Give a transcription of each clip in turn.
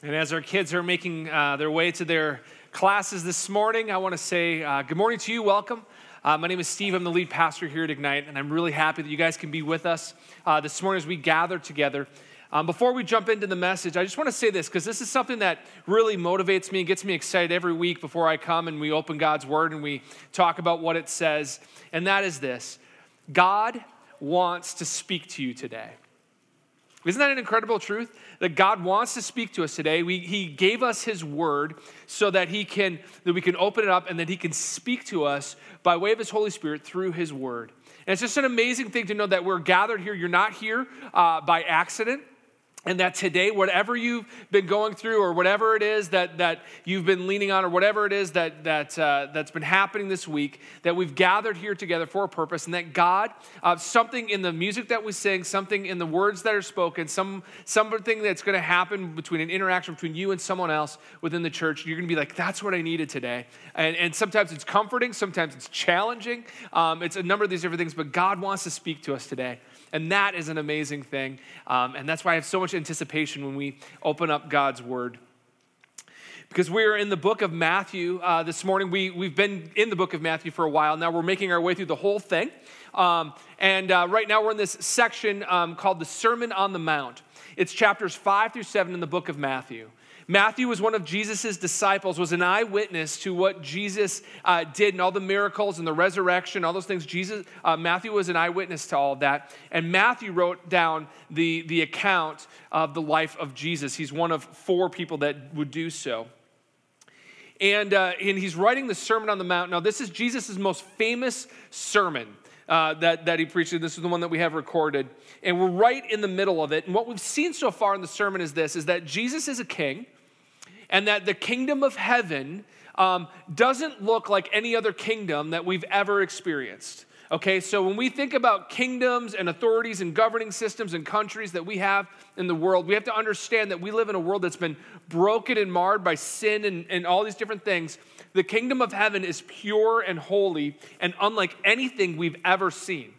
And as our kids are making uh, their way to their classes this morning, I want to say uh, good morning to you. Welcome. Uh, my name is Steve. I'm the lead pastor here at Ignite, and I'm really happy that you guys can be with us uh, this morning as we gather together. Um, before we jump into the message, I just want to say this because this is something that really motivates me and gets me excited every week before I come and we open God's Word and we talk about what it says. And that is this God wants to speak to you today. Isn't that an incredible truth? That God wants to speak to us today. We, he gave us His Word so that He can that we can open it up and that He can speak to us by way of His Holy Spirit through His Word. And it's just an amazing thing to know that we're gathered here. You're not here uh, by accident and that today whatever you've been going through or whatever it is that, that you've been leaning on or whatever it is that, that, uh, that's been happening this week that we've gathered here together for a purpose and that god uh, something in the music that we sing something in the words that are spoken some something that's going to happen between an interaction between you and someone else within the church you're going to be like that's what i needed today and, and sometimes it's comforting sometimes it's challenging um, it's a number of these different things but god wants to speak to us today and that is an amazing thing. Um, and that's why I have so much anticipation when we open up God's word. Because we're in the book of Matthew uh, this morning. We, we've been in the book of Matthew for a while. Now we're making our way through the whole thing. Um, and uh, right now we're in this section um, called the Sermon on the Mount. It's chapters five through seven in the book of Matthew. Matthew was one of Jesus' disciples, was an eyewitness to what Jesus uh, did and all the miracles and the resurrection, all those things. Jesus, uh, Matthew was an eyewitness to all of that. And Matthew wrote down the, the account of the life of Jesus. He's one of four people that would do so. And, uh, and he's writing the Sermon on the Mount. Now, this is Jesus' most famous sermon. Uh, that, that he preached. This is the one that we have recorded. And we're right in the middle of it. And what we've seen so far in the sermon is this, is that Jesus is a king and that the kingdom of heaven um, doesn't look like any other kingdom that we've ever experienced. Okay, so when we think about kingdoms and authorities and governing systems and countries that we have in the world, we have to understand that we live in a world that's been broken and marred by sin and, and all these different things. The kingdom of heaven is pure and holy and unlike anything we've ever seen.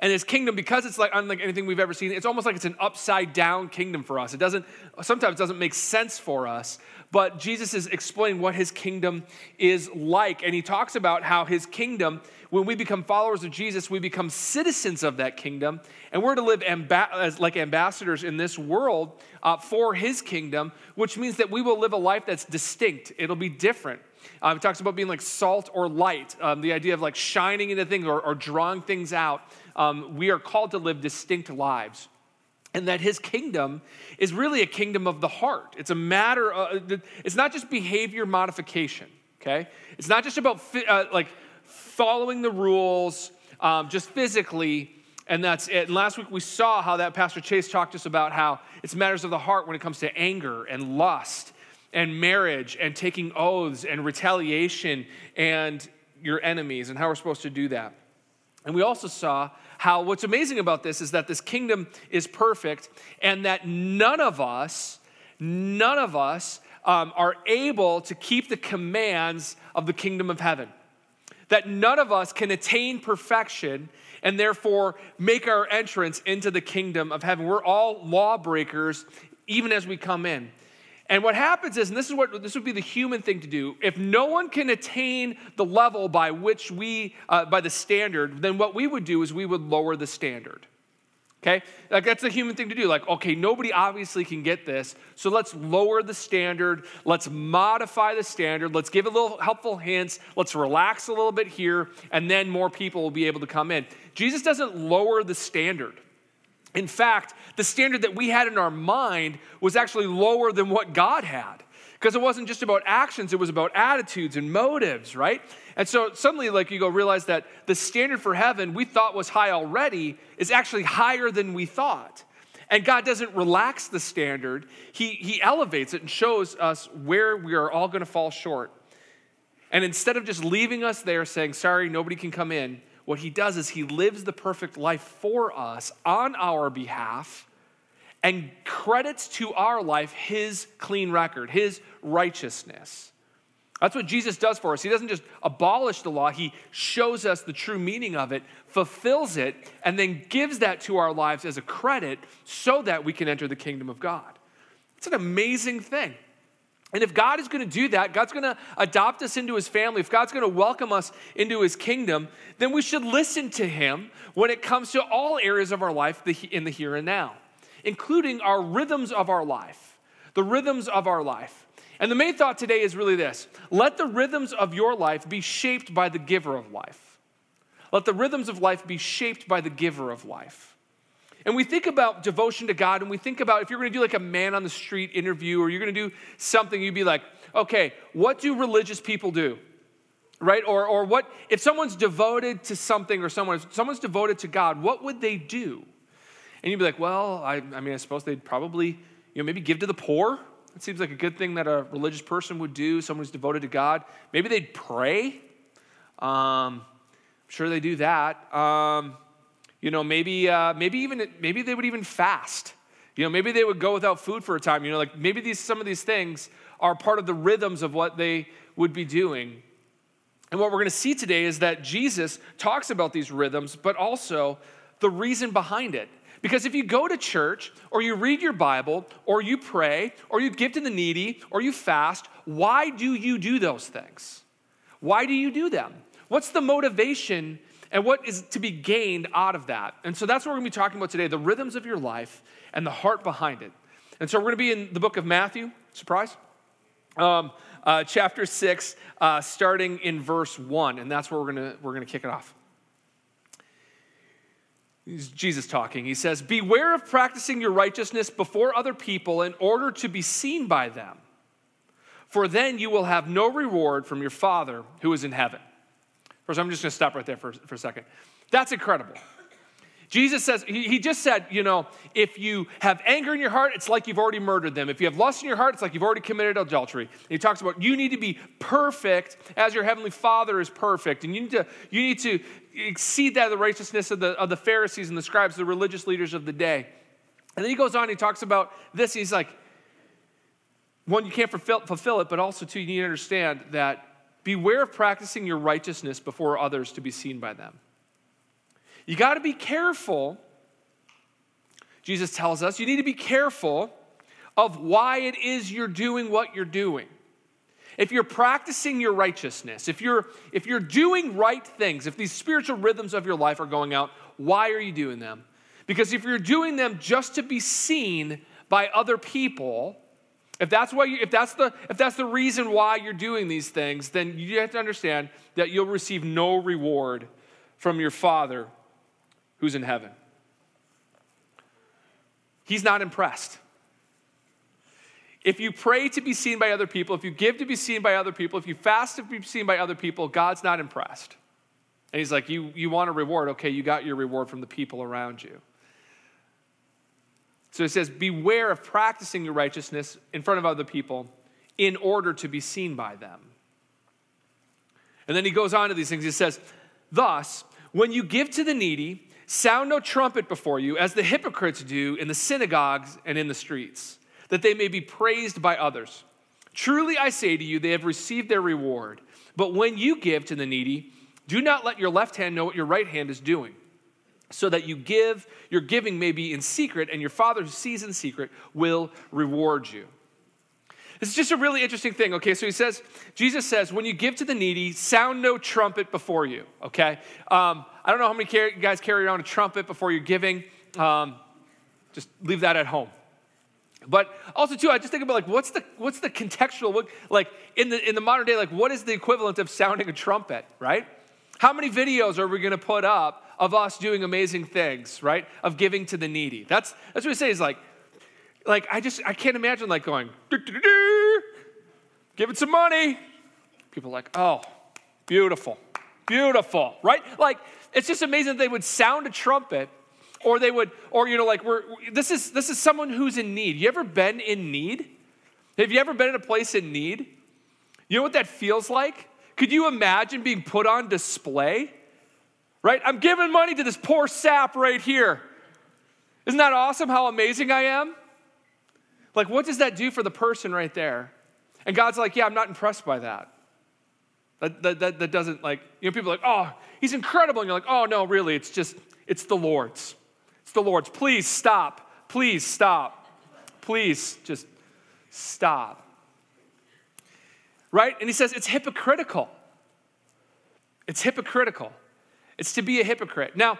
And his kingdom, because it's like unlike anything we've ever seen, it's almost like it's an upside down kingdom for us. It doesn't, sometimes doesn't make sense for us, but Jesus is explaining what his kingdom is like. And he talks about how his kingdom, when we become followers of Jesus, we become citizens of that kingdom. And we're to live as like ambassadors in this world uh, for his kingdom, which means that we will live a life that's distinct. It'll be different. Um, it talks about being like salt or light, um, the idea of like shining into things or, or drawing things out um, we are called to live distinct lives. And that his kingdom is really a kingdom of the heart. It's a matter of, it's not just behavior modification, okay? It's not just about uh, like following the rules um, just physically, and that's it. And last week we saw how that Pastor Chase talked to us about how it's matters of the heart when it comes to anger and lust and marriage and taking oaths and retaliation and your enemies and how we're supposed to do that. And we also saw how what's amazing about this is that this kingdom is perfect and that none of us, none of us um, are able to keep the commands of the kingdom of heaven. That none of us can attain perfection and therefore make our entrance into the kingdom of heaven. We're all lawbreakers even as we come in. And what happens is, and this is what this would be the human thing to do, if no one can attain the level by which we, uh, by the standard, then what we would do is we would lower the standard. Okay? Like that's the human thing to do. Like, okay, nobody obviously can get this, so let's lower the standard. Let's modify the standard. Let's give a little helpful hints. Let's relax a little bit here, and then more people will be able to come in. Jesus doesn't lower the standard. In fact, the standard that we had in our mind was actually lower than what God had. Because it wasn't just about actions, it was about attitudes and motives, right? And so suddenly, like, you go realize that the standard for heaven we thought was high already is actually higher than we thought. And God doesn't relax the standard, He, he elevates it and shows us where we are all going to fall short. And instead of just leaving us there saying, sorry, nobody can come in, what he does is he lives the perfect life for us on our behalf and credits to our life his clean record, his righteousness. That's what Jesus does for us. He doesn't just abolish the law, he shows us the true meaning of it, fulfills it, and then gives that to our lives as a credit so that we can enter the kingdom of God. It's an amazing thing. And if God is going to do that, God's going to adopt us into his family, if God's going to welcome us into his kingdom, then we should listen to him when it comes to all areas of our life in the here and now, including our rhythms of our life. The rhythms of our life. And the main thought today is really this let the rhythms of your life be shaped by the giver of life. Let the rhythms of life be shaped by the giver of life. And we think about devotion to God, and we think about if you're going to do like a man on the street interview or you're going to do something, you'd be like, okay, what do religious people do? Right? Or, or what, if someone's devoted to something or someone, someone's devoted to God, what would they do? And you'd be like, well, I, I mean, I suppose they'd probably, you know, maybe give to the poor. It seems like a good thing that a religious person would do, someone who's devoted to God. Maybe they'd pray. Um, I'm sure they do that. Um, you know, maybe, uh, maybe even, maybe they would even fast. You know, maybe they would go without food for a time. You know, like maybe these, some of these things are part of the rhythms of what they would be doing. And what we're going to see today is that Jesus talks about these rhythms, but also the reason behind it. Because if you go to church, or you read your Bible, or you pray, or you give to the needy, or you fast, why do you do those things? Why do you do them? What's the motivation and what is to be gained out of that. And so that's what we're going to be talking about today the rhythms of your life and the heart behind it. And so we're going to be in the book of Matthew, surprise, um, uh, chapter 6, uh, starting in verse 1. And that's where we're going to, we're going to kick it off. Jesus talking. He says, Beware of practicing your righteousness before other people in order to be seen by them, for then you will have no reward from your Father who is in heaven. First, I'm just going to stop right there for, for a second. That's incredible. Jesus says, he, just said, you know, if you have anger in your heart, it's like you've already murdered them. If you have lust in your heart, it's like you've already committed adultery. And he talks about you need to be perfect as your heavenly Father is perfect. And you need to, you need to exceed that of the righteousness of the, of the Pharisees and the scribes, the religious leaders of the day. And then he goes on, he talks about this. He's like, one, you can't fulfill, fulfill it, but also, two, you need to understand that Beware of practicing your righteousness before others to be seen by them. You got to be careful. Jesus tells us you need to be careful of why it is you're doing what you're doing. If you're practicing your righteousness, if you're if you're doing right things, if these spiritual rhythms of your life are going out, why are you doing them? Because if you're doing them just to be seen by other people, if that's why you, if that's the if that's the reason why you're doing these things, then you have to understand that you'll receive no reward from your Father who's in heaven. He's not impressed. If you pray to be seen by other people, if you give to be seen by other people, if you fast to be seen by other people, God's not impressed. And he's like, you, you want a reward? Okay, you got your reward from the people around you. So it says, Beware of practicing your righteousness in front of other people in order to be seen by them. And then he goes on to these things. He says, Thus, when you give to the needy, sound no trumpet before you, as the hypocrites do in the synagogues and in the streets, that they may be praised by others. Truly I say to you, they have received their reward. But when you give to the needy, do not let your left hand know what your right hand is doing so that you give, your giving may be in secret, and your Father who sees in secret will reward you. This is just a really interesting thing, okay? So he says, Jesus says, when you give to the needy, sound no trumpet before you, okay? Um, I don't know how many you guys carry around a trumpet before you're giving. Um, just leave that at home. But also too, I just think about like what's the what's the contextual what, like in the in the modern day like what is the equivalent of sounding a trumpet, right? How many videos are we going to put up of us doing amazing things, right? Of giving to the needy. That's, that's what we say is like, like I just, I can't imagine like going, give it some money. People like, oh, beautiful, beautiful, right? Like, it's just amazing that they would sound a trumpet or they would, or, you know, like we're, this is, this is someone who's in need. You ever been in need? Have you ever been in a place in need? You know what that feels like? Could you imagine being put on display? Right? I'm giving money to this poor sap right here. Isn't that awesome how amazing I am? Like, what does that do for the person right there? And God's like, yeah, I'm not impressed by that. That, that, that, that doesn't like, you know, people are like, oh, he's incredible. And you're like, oh, no, really, it's just, it's the Lord's. It's the Lord's. Please stop. Please stop. Please just stop. Right? And he says it's hypocritical. It's hypocritical. It's to be a hypocrite. Now,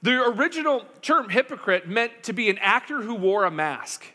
the original term hypocrite meant to be an actor who wore a mask.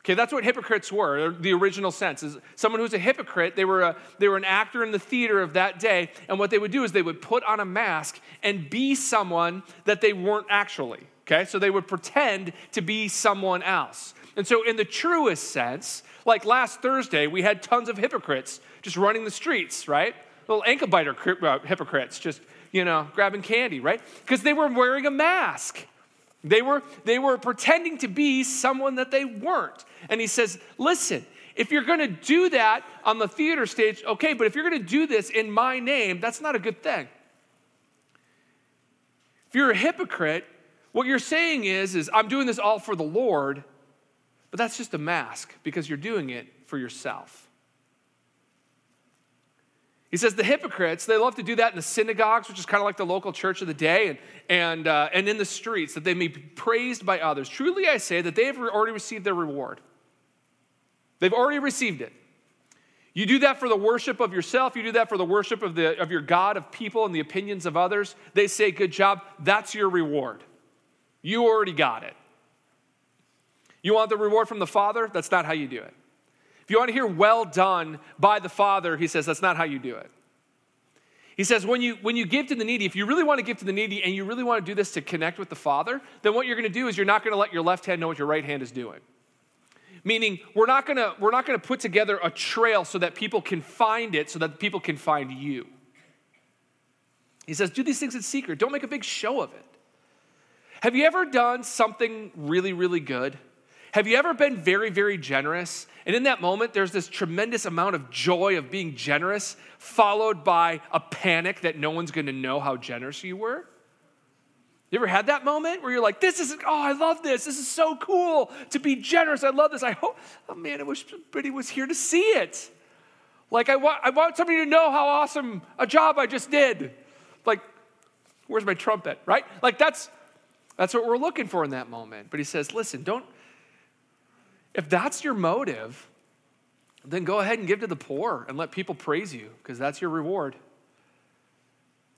Okay, that's what hypocrites were, the original sense. Is someone who's a hypocrite, they were, a, they were an actor in the theater of that day, and what they would do is they would put on a mask and be someone that they weren't actually. Okay, so they would pretend to be someone else. And so, in the truest sense, like last Thursday, we had tons of hypocrites just running the streets, right? Little ankle biter uh, hypocrites just, you know, grabbing candy, right? Because they were wearing a mask. They were, they were pretending to be someone that they weren't. And he says, listen, if you're gonna do that on the theater stage, okay, but if you're gonna do this in my name, that's not a good thing. If you're a hypocrite, what you're saying is, is I'm doing this all for the Lord, but that's just a mask because you're doing it for yourself. He says the hypocrites, they love to do that in the synagogues, which is kind of like the local church of the day, and, and, uh, and in the streets, that they may be praised by others. Truly, I say that they have already received their reward. They've already received it. You do that for the worship of yourself, you do that for the worship of, the, of your God, of people, and the opinions of others. They say, Good job, that's your reward. You already got it. You want the reward from the Father? That's not how you do it. If you want to hear well done by the Father, he says that's not how you do it. He says, when you, when you give to the needy, if you really want to give to the needy and you really want to do this to connect with the Father, then what you're going to do is you're not going to let your left hand know what your right hand is doing. Meaning, we're not going to, we're not going to put together a trail so that people can find it, so that people can find you. He says, do these things in secret. Don't make a big show of it. Have you ever done something really, really good? Have you ever been very, very generous? And in that moment, there's this tremendous amount of joy of being generous, followed by a panic that no one's gonna know how generous you were? You ever had that moment where you're like, this is, oh, I love this. This is so cool to be generous. I love this. I hope, oh man, I wish somebody was here to see it. Like, I want, I want somebody to know how awesome a job I just did. Like, where's my trumpet, right? Like, that's, that's what we're looking for in that moment. But he says, listen, don't, if that's your motive, then go ahead and give to the poor and let people praise you because that's your reward.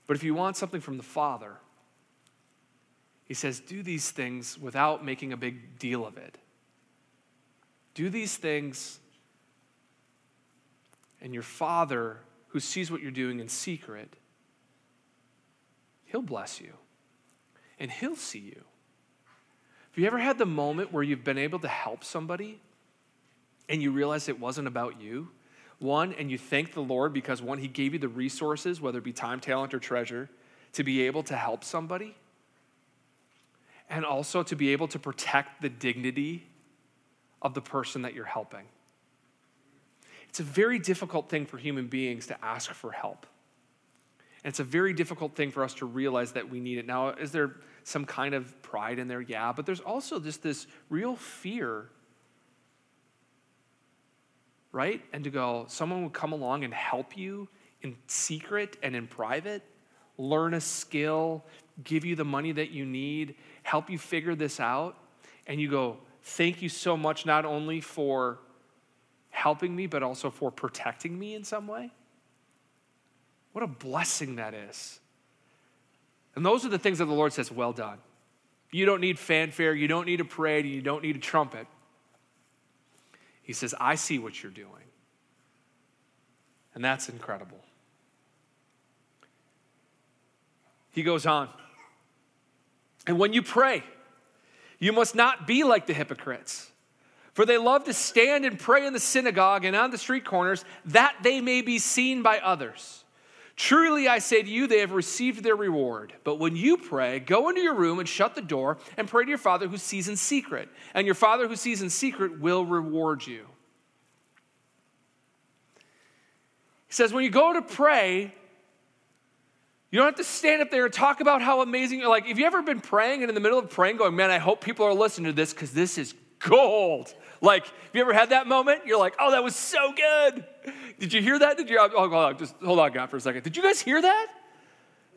But if you want something from the Father, he says, do these things without making a big deal of it. Do these things, and your Father, who sees what you're doing in secret, he'll bless you and he'll see you. Have you ever had the moment where you've been able to help somebody and you realize it wasn't about you? One, and you thank the Lord because one, He gave you the resources, whether it be time, talent, or treasure, to be able to help somebody. And also to be able to protect the dignity of the person that you're helping. It's a very difficult thing for human beings to ask for help. And it's a very difficult thing for us to realize that we need it. Now, is there some kind of pride in there, yeah, but there's also just this real fear, right? And to go, someone would come along and help you in secret and in private, learn a skill, give you the money that you need, help you figure this out. And you go, thank you so much, not only for helping me, but also for protecting me in some way. What a blessing that is. And those are the things that the Lord says, well done. You don't need fanfare, you don't need a parade, you don't need a trumpet. He says, I see what you're doing. And that's incredible. He goes on. And when you pray, you must not be like the hypocrites. For they love to stand and pray in the synagogue and on the street corners, that they may be seen by others. Truly I say to you, they have received their reward. But when you pray, go into your room and shut the door and pray to your Father who sees in secret. And your Father who sees in secret will reward you. He says, when you go to pray, you don't have to stand up there and talk about how amazing you're like. Have you ever been praying and in the middle of praying going, man, I hope people are listening to this because this is gold? Like, have you ever had that moment? You're like, oh, that was so good. Did you hear that? Did you? Oh, hold on, just hold on, God, for a second. Did you guys hear that?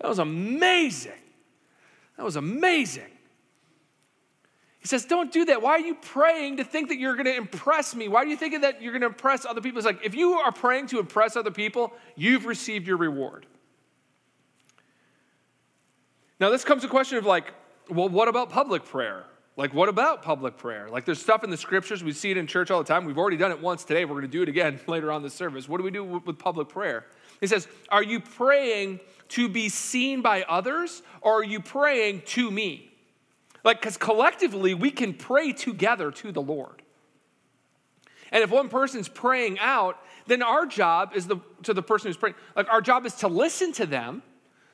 That was amazing. That was amazing. He says, Don't do that. Why are you praying to think that you're going to impress me? Why are you thinking that you're going to impress other people? It's like, if you are praying to impress other people, you've received your reward. Now, this comes to question of like, well, what about public prayer? Like, what about public prayer? Like, there's stuff in the scriptures. We see it in church all the time. We've already done it once today. We're going to do it again later on the service. What do we do with public prayer? He says, Are you praying to be seen by others or are you praying to me? Like, because collectively we can pray together to the Lord. And if one person's praying out, then our job is the, to the person who's praying, like, our job is to listen to them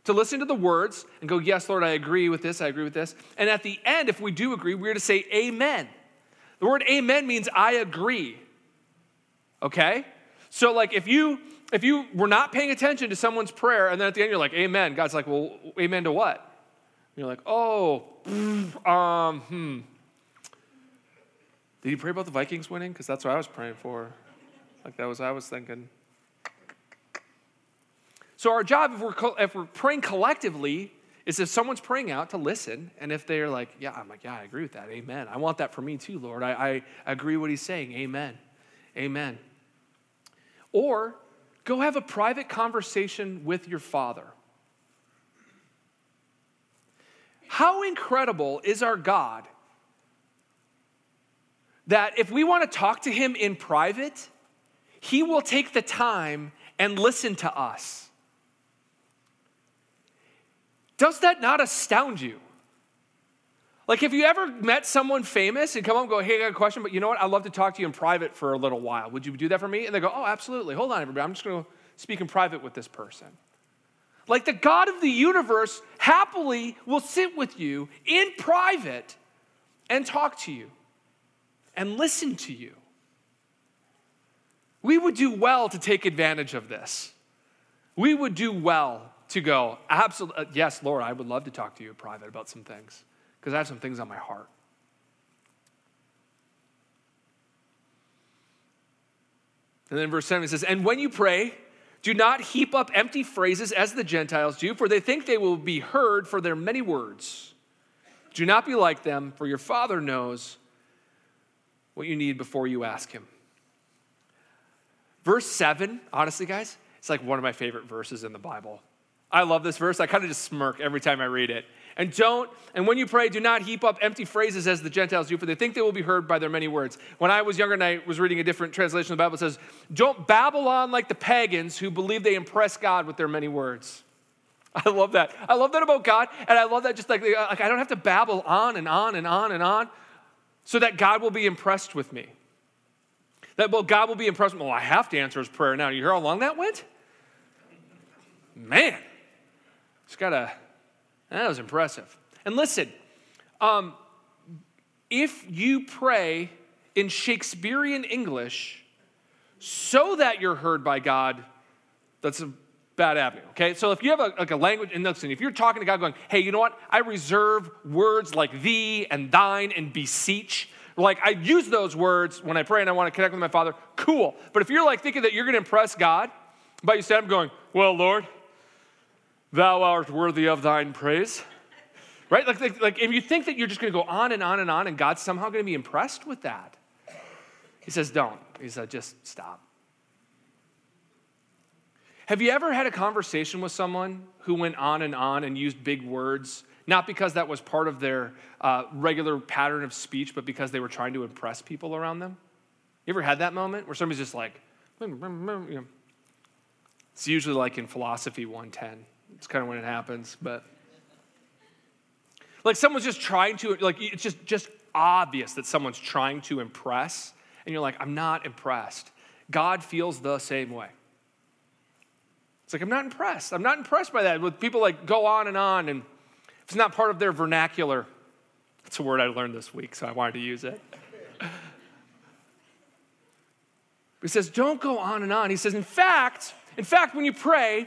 to listen to the words and go, Yes, Lord, I agree with this, I agree with this. And at the end, if we do agree, we're to say amen. The word amen means I agree. Okay? So like if you if you were not paying attention to someone's prayer and then at the end you're like, Amen, God's like, Well, amen to what? And you're like, oh, um, hmm. Did you pray about the Vikings winning? Because that's what I was praying for. Like that was I was thinking. So, our job, if we're, if we're praying collectively, is if someone's praying out to listen, and if they're like, yeah, I'm like, yeah, I agree with that. Amen. I want that for me too, Lord. I, I agree with what he's saying. Amen. Amen. Or go have a private conversation with your father. How incredible is our God that if we want to talk to him in private, he will take the time and listen to us. Does that not astound you? Like, have you ever met someone famous and come up and go, hey, I got a question, but you know what? I'd love to talk to you in private for a little while. Would you do that for me? And they go, oh, absolutely. Hold on, everybody. I'm just going to speak in private with this person. Like, the God of the universe happily will sit with you in private and talk to you and listen to you. We would do well to take advantage of this. We would do well to go, absolutely, uh, yes, Lord, I would love to talk to you in private about some things because I have some things on my heart. And then verse 7 it says, And when you pray, do not heap up empty phrases as the Gentiles do, for they think they will be heard for their many words. Do not be like them, for your Father knows what you need before you ask Him. Verse 7, honestly, guys, it's like one of my favorite verses in the Bible. I love this verse. I kind of just smirk every time I read it. And don't, and when you pray, do not heap up empty phrases as the Gentiles do, for they think they will be heard by their many words. When I was younger and I was reading a different translation of the Bible, it says, Don't babble on like the pagans who believe they impress God with their many words. I love that. I love that about God, and I love that just like, like I don't have to babble on and on and on and on so that God will be impressed with me. That, well, God will be impressed. Well, I have to answer his prayer now. You hear how long that went? Man. It's got a, that was impressive. And listen, um, if you pray in Shakespearean English so that you're heard by God, that's a bad avenue, okay? So if you have a, like a language, and listen, if you're talking to God going, hey, you know what? I reserve words like thee and thine and beseech. Like I use those words when I pray and I want to connect with my Father, cool. But if you're like thinking that you're going to impress God, but you said, I'm going, well, Lord, Thou art worthy of thine praise. Right? Like, like, like if you think that you're just going to go on and on and on and God's somehow going to be impressed with that, he says, don't. He said, just stop. Have you ever had a conversation with someone who went on and on and used big words, not because that was part of their uh, regular pattern of speech, but because they were trying to impress people around them? You ever had that moment where somebody's just like, you know, it's usually like in philosophy 110. It's kind of when it happens, but like someone's just trying to like it's just just obvious that someone's trying to impress and you're like I'm not impressed. God feels the same way. It's like I'm not impressed. I'm not impressed by that. With people like go on and on and it's not part of their vernacular. It's a word I learned this week, so I wanted to use it. He says, don't go on and on. He says, in fact, in fact, when you pray,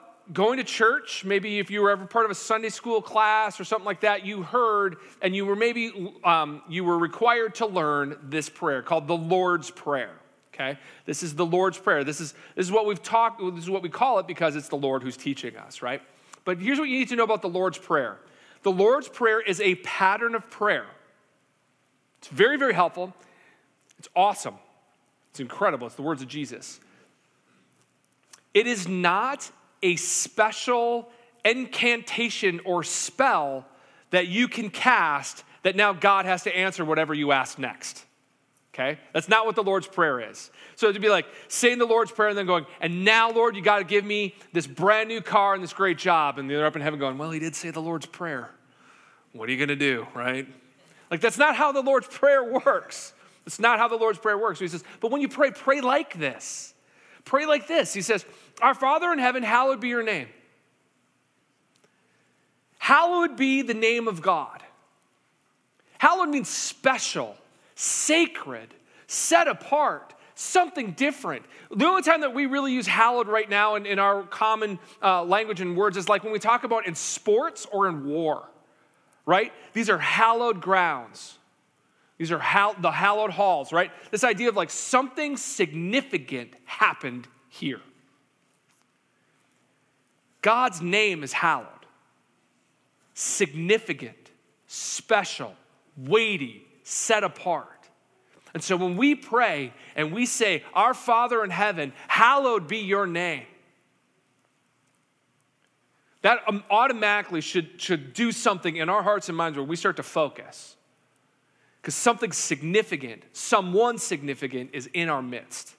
going to church, maybe if you were ever part of a Sunday school class or something like that, you heard and you were maybe um, you were required to learn this prayer called the Lord's Prayer. Okay, this is the Lord's Prayer. This is this is what we've talked. This is what we call it because it's the Lord who's teaching us, right? But here's what you need to know about the Lord's Prayer. The Lord's Prayer is a pattern of prayer. It's very, very helpful. It's awesome. It's incredible. It's the words of Jesus. It is not a special incantation or spell that you can cast that now God has to answer whatever you ask next. Okay? That's not what the Lord's Prayer is. So to be like saying the Lord's Prayer and then going, and now, Lord, you got to give me this brand new car and this great job. And they're up in heaven going, well, he did say the Lord's Prayer. What are you going to do, right? Like, that's not how the Lord's Prayer works. It's not how the Lord's Prayer works. So he says, but when you pray, pray like this. Pray like this. He says, Our Father in heaven, hallowed be your name. Hallowed be the name of God. Hallowed means special, sacred, set apart, something different. The only time that we really use hallowed right now in, in our common uh, language and words is like when we talk about in sports or in war, right? These are hallowed grounds. These are hall- the hallowed halls, right? This idea of like something significant happened here. God's name is hallowed, significant, special, weighty, set apart. And so when we pray and we say, Our Father in heaven, hallowed be your name, that um, automatically should, should do something in our hearts and minds where we start to focus. Because something significant, someone significant is in our midst.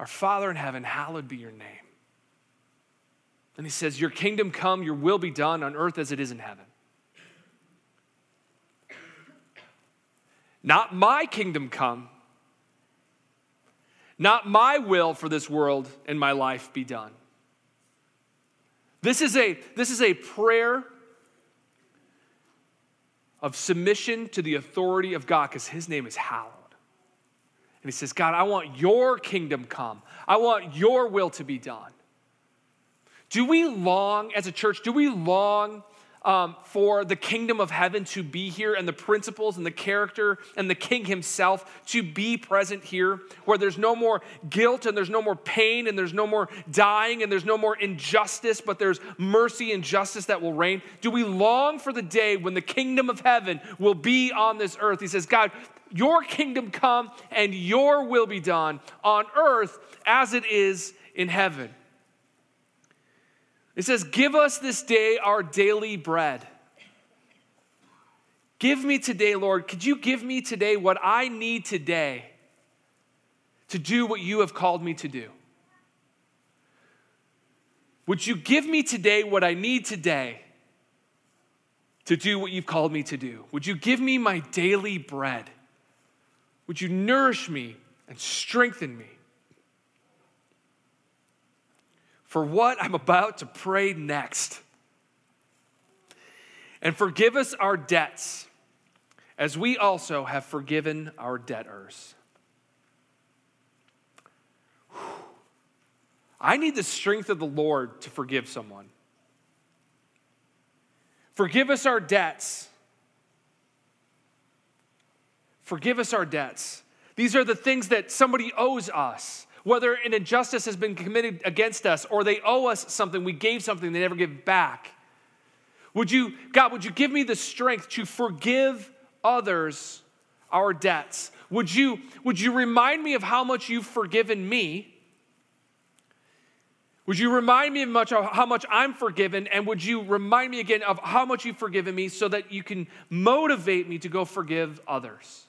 Our Father in heaven, hallowed be your name. And he says, Your kingdom come, your will be done on earth as it is in heaven. Not my kingdom come, not my will for this world and my life be done. This is a, this is a prayer of submission to the authority of God because his name is hallowed. And he says, God, I want your kingdom come. I want your will to be done. Do we long, as a church, do we long um, for the kingdom of heaven to be here and the principles and the character and the king himself to be present here, where there's no more guilt and there's no more pain and there's no more dying and there's no more injustice, but there's mercy and justice that will reign? Do we long for the day when the kingdom of heaven will be on this earth? He says, God, your kingdom come and your will be done on earth as it is in heaven. It says, Give us this day our daily bread. Give me today, Lord. Could you give me today what I need today to do what you have called me to do? Would you give me today what I need today to do what you've called me to do? Would you give me my daily bread? Would you nourish me and strengthen me? For what I'm about to pray next. And forgive us our debts as we also have forgiven our debtors. I need the strength of the Lord to forgive someone. Forgive us our debts. Forgive us our debts. These are the things that somebody owes us whether an injustice has been committed against us or they owe us something, we gave something they never give back. Would you, God, would you give me the strength to forgive others our debts? Would you, would you remind me of how much you've forgiven me? Would you remind me of much of how much I'm forgiven? And would you remind me again of how much you've forgiven me so that you can motivate me to go forgive others?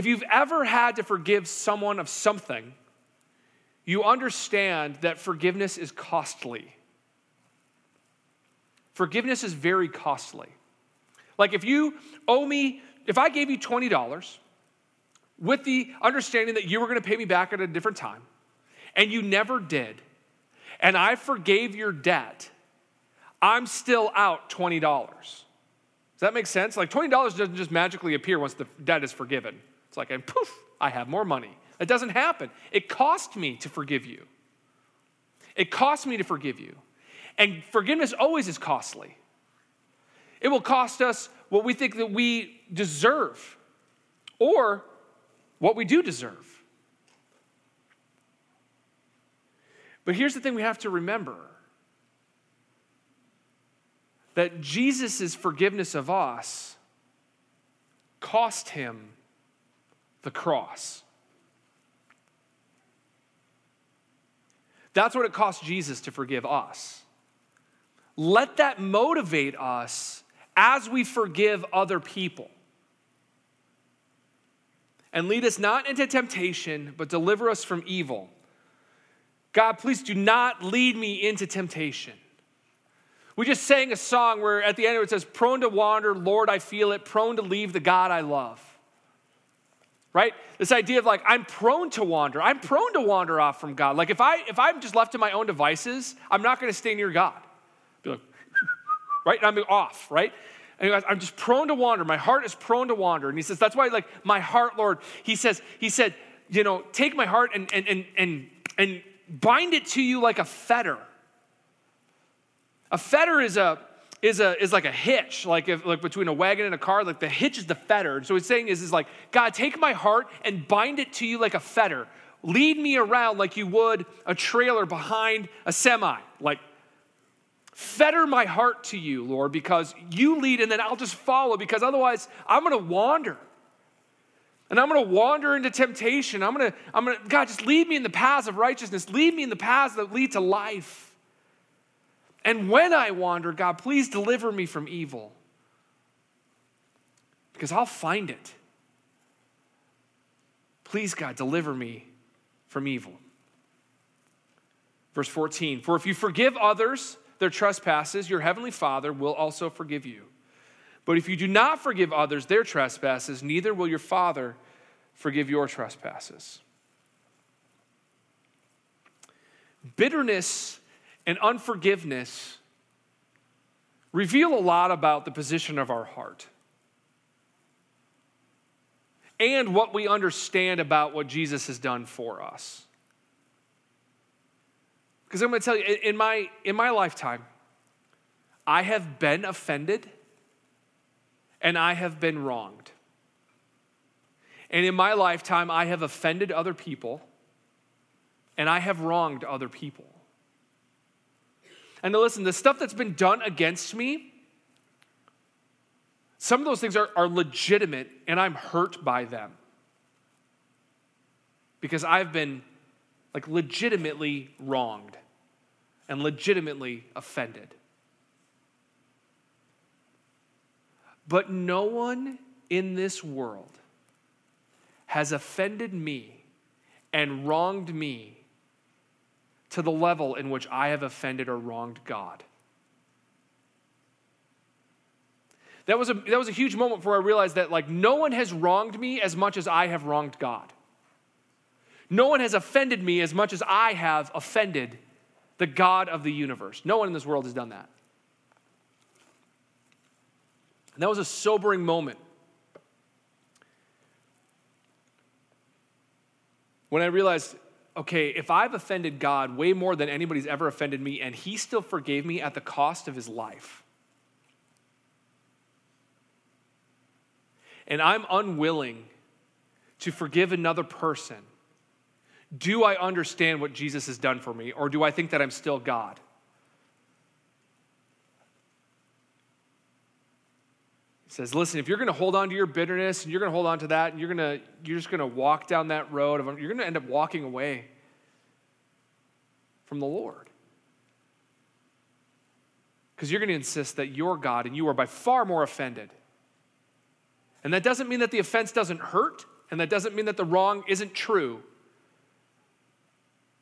If you've ever had to forgive someone of something, you understand that forgiveness is costly. Forgiveness is very costly. Like if you owe me, if I gave you $20 with the understanding that you were going to pay me back at a different time, and you never did, and I forgave your debt, I'm still out $20. Does that make sense? Like $20 doesn't just magically appear once the debt is forgiven. It's like, and poof, I have more money. It doesn't happen. It cost me to forgive you. It cost me to forgive you. And forgiveness always is costly. It will cost us what we think that we deserve or what we do deserve. But here's the thing we have to remember that Jesus' forgiveness of us cost him the cross. That's what it cost Jesus to forgive us. Let that motivate us as we forgive other people. And lead us not into temptation, but deliver us from evil. God, please do not lead me into temptation. We just sang a song where at the end it says, Prone to wander, Lord, I feel it, prone to leave the God I love. Right? This idea of like, I'm prone to wander. I'm prone to wander off from God. Like if I if I'm just left to my own devices, I'm not gonna stay near God. Be like, right? And I'm off, right? And I'm just prone to wander. My heart is prone to wander. And he says, That's why, like, my heart, Lord, he says, he said, you know, take my heart and and and and and bind it to you like a fetter. A fetter is a is a is like a hitch, like if like between a wagon and a car. Like the hitch is the fetter. And so he's saying is is like God, take my heart and bind it to you like a fetter. Lead me around like you would a trailer behind a semi. Like fetter my heart to you, Lord, because you lead and then I'll just follow. Because otherwise, I'm going to wander. And I'm going to wander into temptation. I'm going to, I'm going to, God, just lead me in the paths of righteousness. Lead me in the paths that lead to life. And when I wander, God, please deliver me from evil. Because I'll find it. Please, God, deliver me from evil. Verse 14 For if you forgive others their trespasses, your heavenly Father will also forgive you. But if you do not forgive others their trespasses, neither will your Father forgive your trespasses. Bitterness and unforgiveness reveal a lot about the position of our heart and what we understand about what Jesus has done for us. Because I'm going to tell you, in my, in my lifetime, I have been offended and I have been wronged. And in my lifetime, I have offended other people and I have wronged other people. And listen, the stuff that's been done against me, some of those things are, are legitimate and I'm hurt by them. Because I've been like legitimately wronged and legitimately offended. But no one in this world has offended me and wronged me to the level in which I have offended or wronged God. That was a, that was a huge moment where I realized that like no one has wronged me as much as I have wronged God. No one has offended me as much as I have offended the God of the universe. No one in this world has done that. And that was a sobering moment. When I realized, okay, if I've offended God way more than anybody's ever offended me, and He still forgave me at the cost of His life, and I'm unwilling to forgive another person, do I understand what Jesus has done for me, or do I think that I'm still God? He says, listen, if you're going to hold on to your bitterness and you're going to hold on to that and you're going to you're just going to walk down that road of you're going to end up walking away from the Lord. Because you're going to insist that you're God and you are by far more offended. And that doesn't mean that the offense doesn't hurt, and that doesn't mean that the wrong isn't true.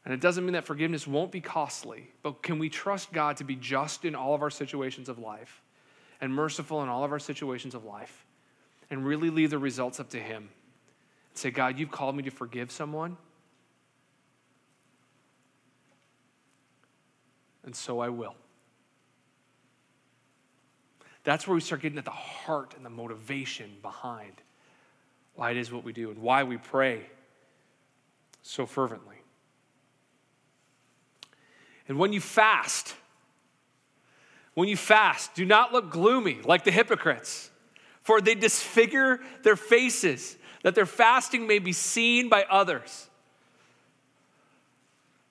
And it doesn't mean that forgiveness won't be costly, but can we trust God to be just in all of our situations of life? And merciful in all of our situations of life and really leave the results up to Him. And say, God, you've called me to forgive someone. And so I will. That's where we start getting at the heart and the motivation behind why it is what we do and why we pray so fervently. And when you fast, when you fast, do not look gloomy like the hypocrites, for they disfigure their faces, that their fasting may be seen by others.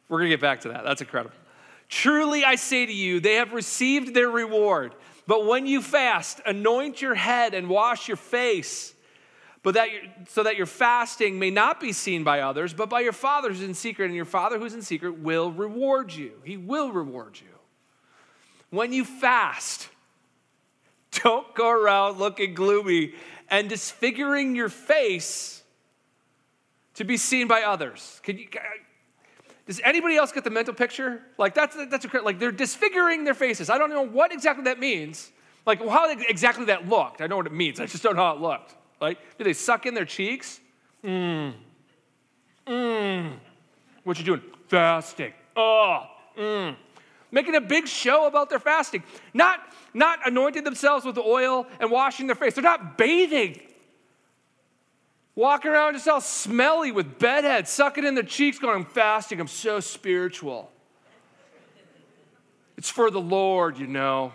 We're gonna get back to that. That's incredible. Truly, I say to you, they have received their reward. But when you fast, anoint your head and wash your face, but that so that your fasting may not be seen by others, but by your Father who's in secret, and your Father who's in secret will reward you. He will reward you. When you fast, don't go around looking gloomy and disfiguring your face to be seen by others. Can you, does anybody else get the mental picture? Like that's that's a, like they're disfiguring their faces. I don't know what exactly that means. Like how exactly that looked. I know what it means. I just don't know how it looked. Like do they suck in their cheeks? Mmm. Mmm. What you doing? Fasting. Oh. Mmm. Making a big show about their fasting. Not not anointing themselves with oil and washing their face. They're not bathing walking around just all smelly with bedheads, sucking in their cheeks, going, I'm fasting, I'm so spiritual. It's for the Lord, you know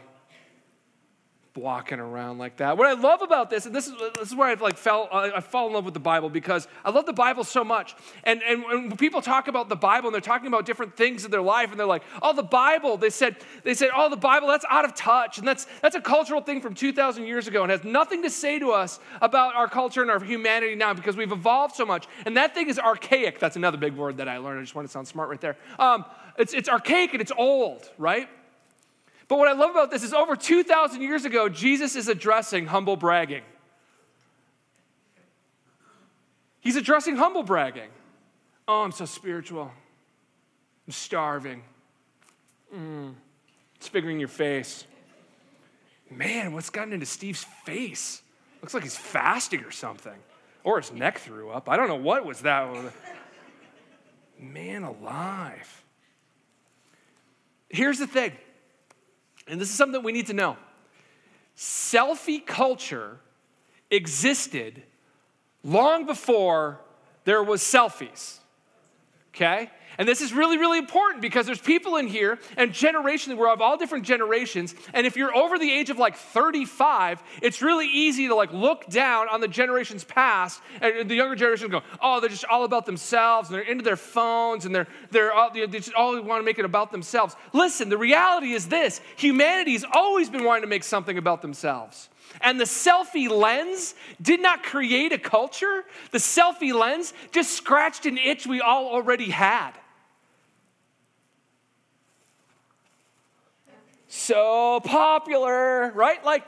walking around like that. What I love about this, and this is, this is where I've like fell, I fall in love with the Bible because I love the Bible so much. And, and when people talk about the Bible and they're talking about different things in their life and they're like, oh, the Bible, they said, they said, oh, the Bible, that's out of touch. And that's, that's a cultural thing from 2,000 years ago and has nothing to say to us about our culture and our humanity now because we've evolved so much. And that thing is archaic. That's another big word that I learned. I just want to sound smart right there. Um, it's, it's archaic and it's old, right? But what I love about this is over 2,000 years ago, Jesus is addressing humble bragging. He's addressing humble bragging. Oh, I'm so spiritual. I'm starving. Mm. It's figuring your face. Man, what's gotten into Steve's face? Looks like he's fasting or something. Or his neck threw up. I don't know what was that. Man alive. Here's the thing and this is something we need to know selfie culture existed long before there was selfies. Okay? And this is really, really important because there's people in here, and generationally, we're of all different generations. And if you're over the age of like 35, it's really easy to like look down on the generations past, and the younger generation go, "Oh, they're just all about themselves, and they're into their phones, and they're they're all, they just all want to make it about themselves." Listen, the reality is this: humanity's always been wanting to make something about themselves. And the selfie lens did not create a culture. The selfie lens just scratched an itch we all already had. so popular, right? Like,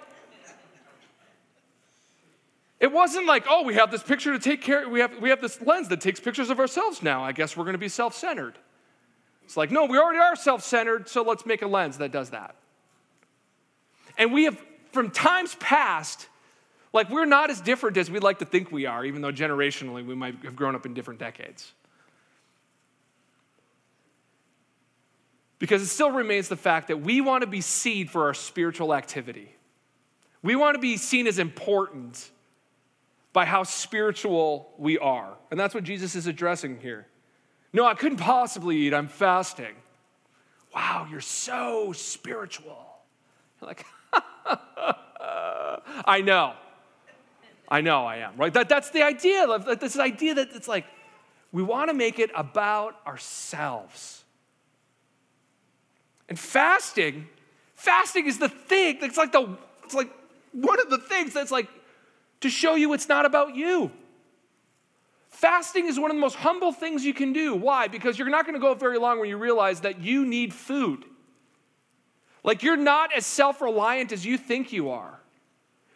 it wasn't like, oh, we have this picture to take care, we have, we have this lens that takes pictures of ourselves now. I guess we're gonna be self centered. It's like, no, we already are self centered, so let's make a lens that does that. And we have, from times past, like we're not as different as we'd like to think we are, even though generationally we might have grown up in different decades. Because it still remains the fact that we want to be seen for our spiritual activity. We want to be seen as important by how spiritual we are. And that's what Jesus is addressing here. No, I couldn't possibly eat, I'm fasting. Wow, you're so spiritual. You're like, I know. I know I am, right? That, that's the idea this idea that it's like we want to make it about ourselves. And fasting, fasting is the thing. It's like the it's like one of the things that's like to show you it's not about you. Fasting is one of the most humble things you can do. Why? Because you're not going to go very long when you realize that you need food. Like you're not as self reliant as you think you are.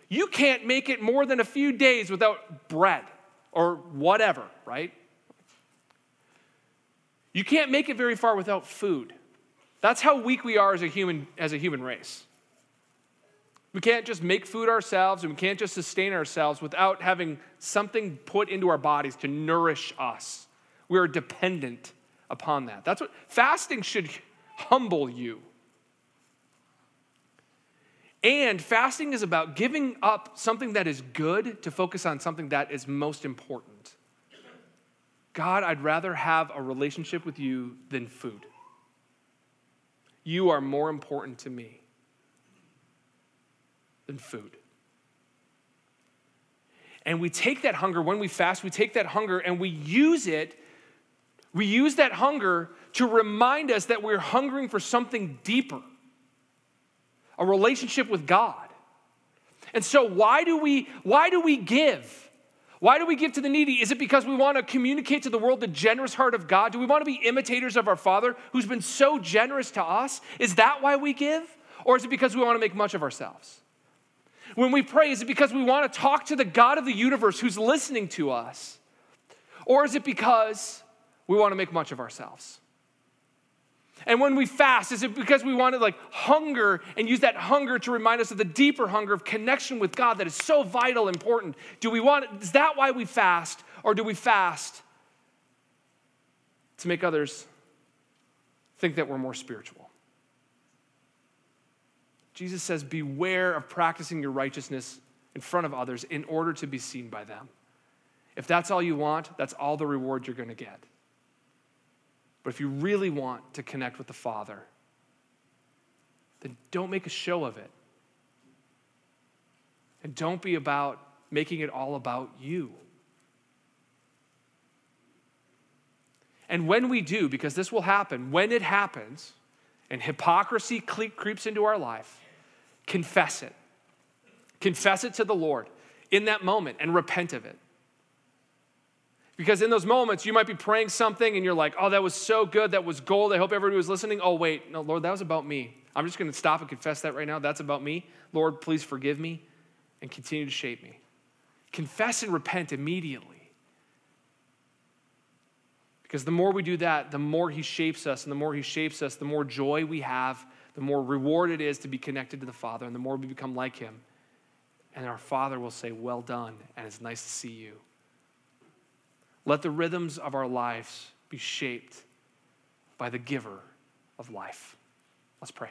You can't make it more than a few days without bread or whatever, right? You can't make it very far without food. That's how weak we are as a human, as a human race. We can't just make food ourselves and we can't just sustain ourselves without having something put into our bodies to nourish us. We are dependent upon that. That's what fasting should humble you. And fasting is about giving up something that is good to focus on something that is most important. God, I'd rather have a relationship with you than food. You are more important to me than food. And we take that hunger, when we fast, we take that hunger and we use it, we use that hunger to remind us that we're hungering for something deeper a relationship with God. And so why do we why do we give? Why do we give to the needy? Is it because we want to communicate to the world the generous heart of God? Do we want to be imitators of our Father who's been so generous to us? Is that why we give? Or is it because we want to make much of ourselves? When we pray, is it because we want to talk to the God of the universe who's listening to us? Or is it because we want to make much of ourselves? And when we fast, is it because we want to like hunger and use that hunger to remind us of the deeper hunger of connection with God that is so vital, important? Do we want, is that why we fast? Or do we fast to make others think that we're more spiritual? Jesus says, Beware of practicing your righteousness in front of others in order to be seen by them. If that's all you want, that's all the reward you're going to get. But if you really want to connect with the Father, then don't make a show of it. And don't be about making it all about you. And when we do, because this will happen, when it happens, and hypocrisy creeps into our life, confess it. Confess it to the Lord in that moment and repent of it. Because in those moments, you might be praying something and you're like, oh, that was so good. That was gold. I hope everybody was listening. Oh, wait. No, Lord, that was about me. I'm just going to stop and confess that right now. That's about me. Lord, please forgive me and continue to shape me. Confess and repent immediately. Because the more we do that, the more He shapes us. And the more He shapes us, the more joy we have, the more reward it is to be connected to the Father, and the more we become like Him. And our Father will say, Well done, and it's nice to see you. Let the rhythms of our lives be shaped by the giver of life. Let's pray.